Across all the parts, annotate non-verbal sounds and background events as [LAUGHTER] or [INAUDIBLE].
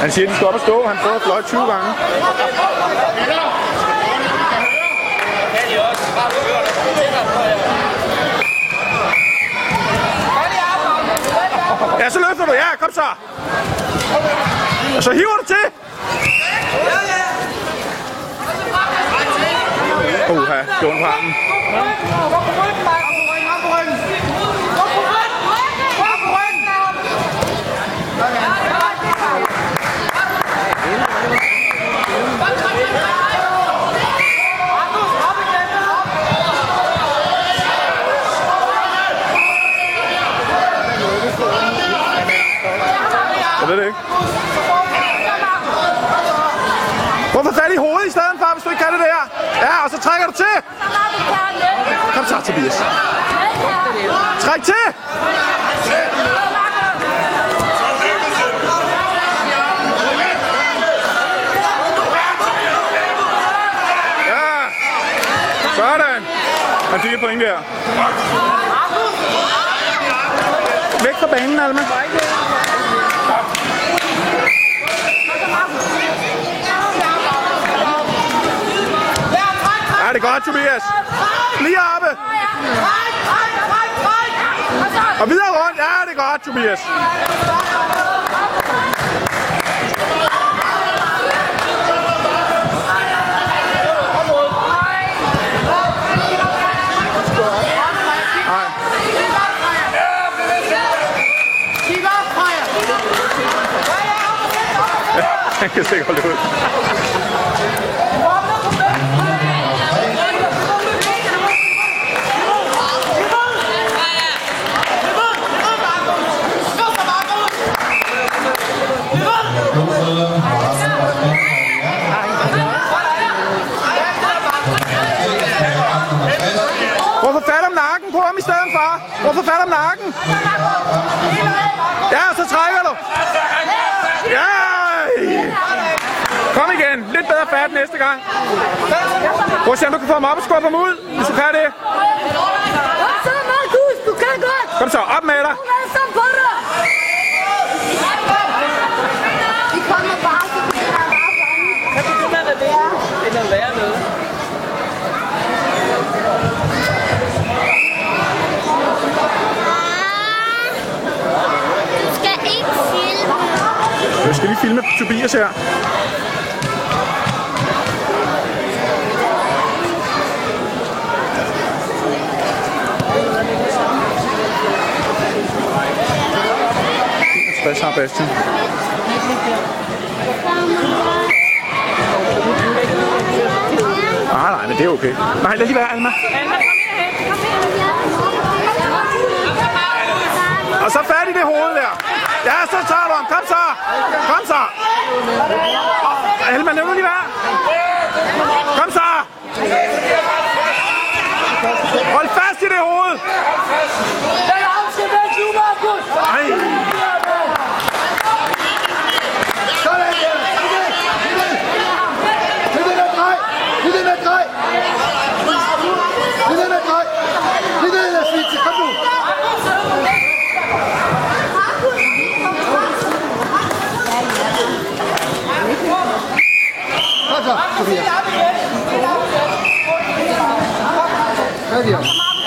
Han siger, at de skal op og stå. Han prøver at fløjte 20 gange. Ja, så løfter du. Ja, kom så. Og så hiver du til. Uha, det var ondt på armen. Hvorfor fat i hovedet i stedet for, hvis du ikke kan det der? Ja, og så trækker du til. Kom så, Tobias. Træk til. Ja. Sådan. Og det et point der. Væk fra banen, Alma. Ja, det er godt, Tobias. Lige oppe. Og videre rundt. Ja, det er godt, Tobias. Han kan sikkert holde ud. Hvorfor fat om nakken på ham i stedet for? Hvorfor fat om nakken? Ja, så trækker du. Ja! Kom igen. Lidt bedre fat næste gang. Prøv at se, om du kan få ham op og skubbe ham ud, hvis du kan det. Så Markus, du kan godt! Kom så, op med dig. Hvad så på dig? Vi kommer bare, så vi har bare fanget. Kan du det med det? End at lære noget. Du skal ikke filme. Jeg skal lige filme Tobias her. Hvad har Bastian. Ah, nej, men det er okay. Nej, lad lige være, Alma. Og så fat i det hoved der. Ja, så tager du ham. Kom så. Kom så. Helma, lad nu lige være. Kom så. Hold fast i det hoved. Ej.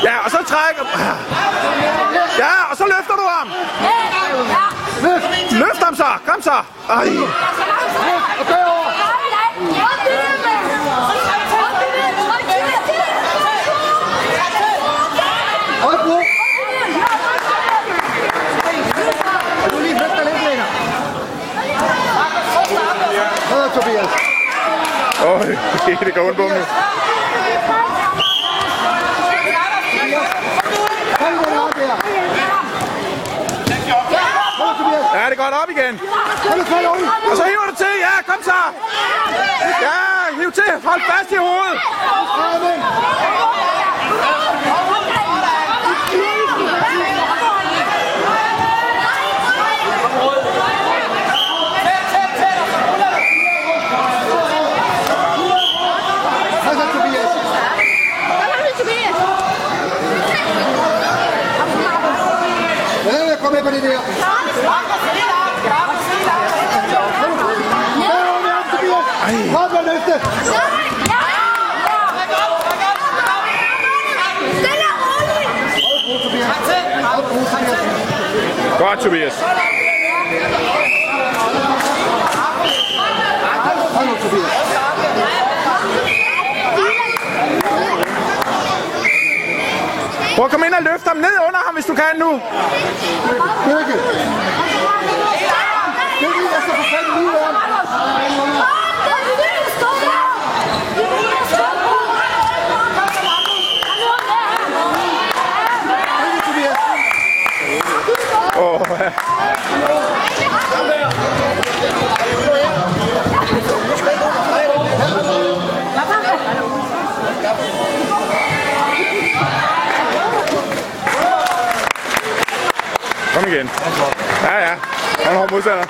Ja, og så trækker... Ja, og så løfter du ham. Løft ham så. Kom så. Ej. Åh, [LAUGHS] det går ondt på mig. Ja, det er godt op igen. Og så hiver du til. Ja, kom så. Ja, hiv til. Hold fast i hovedet. Stille og roligt! Godt, Tobias. Hold nu, Tobias. Prøv at komme ind og løfte ham ned under ham, hvis du kan nu. Birke. Birke, jeg skal i lige der. Birke, Åh. Kom igen. Ja, ja. Han har modstander.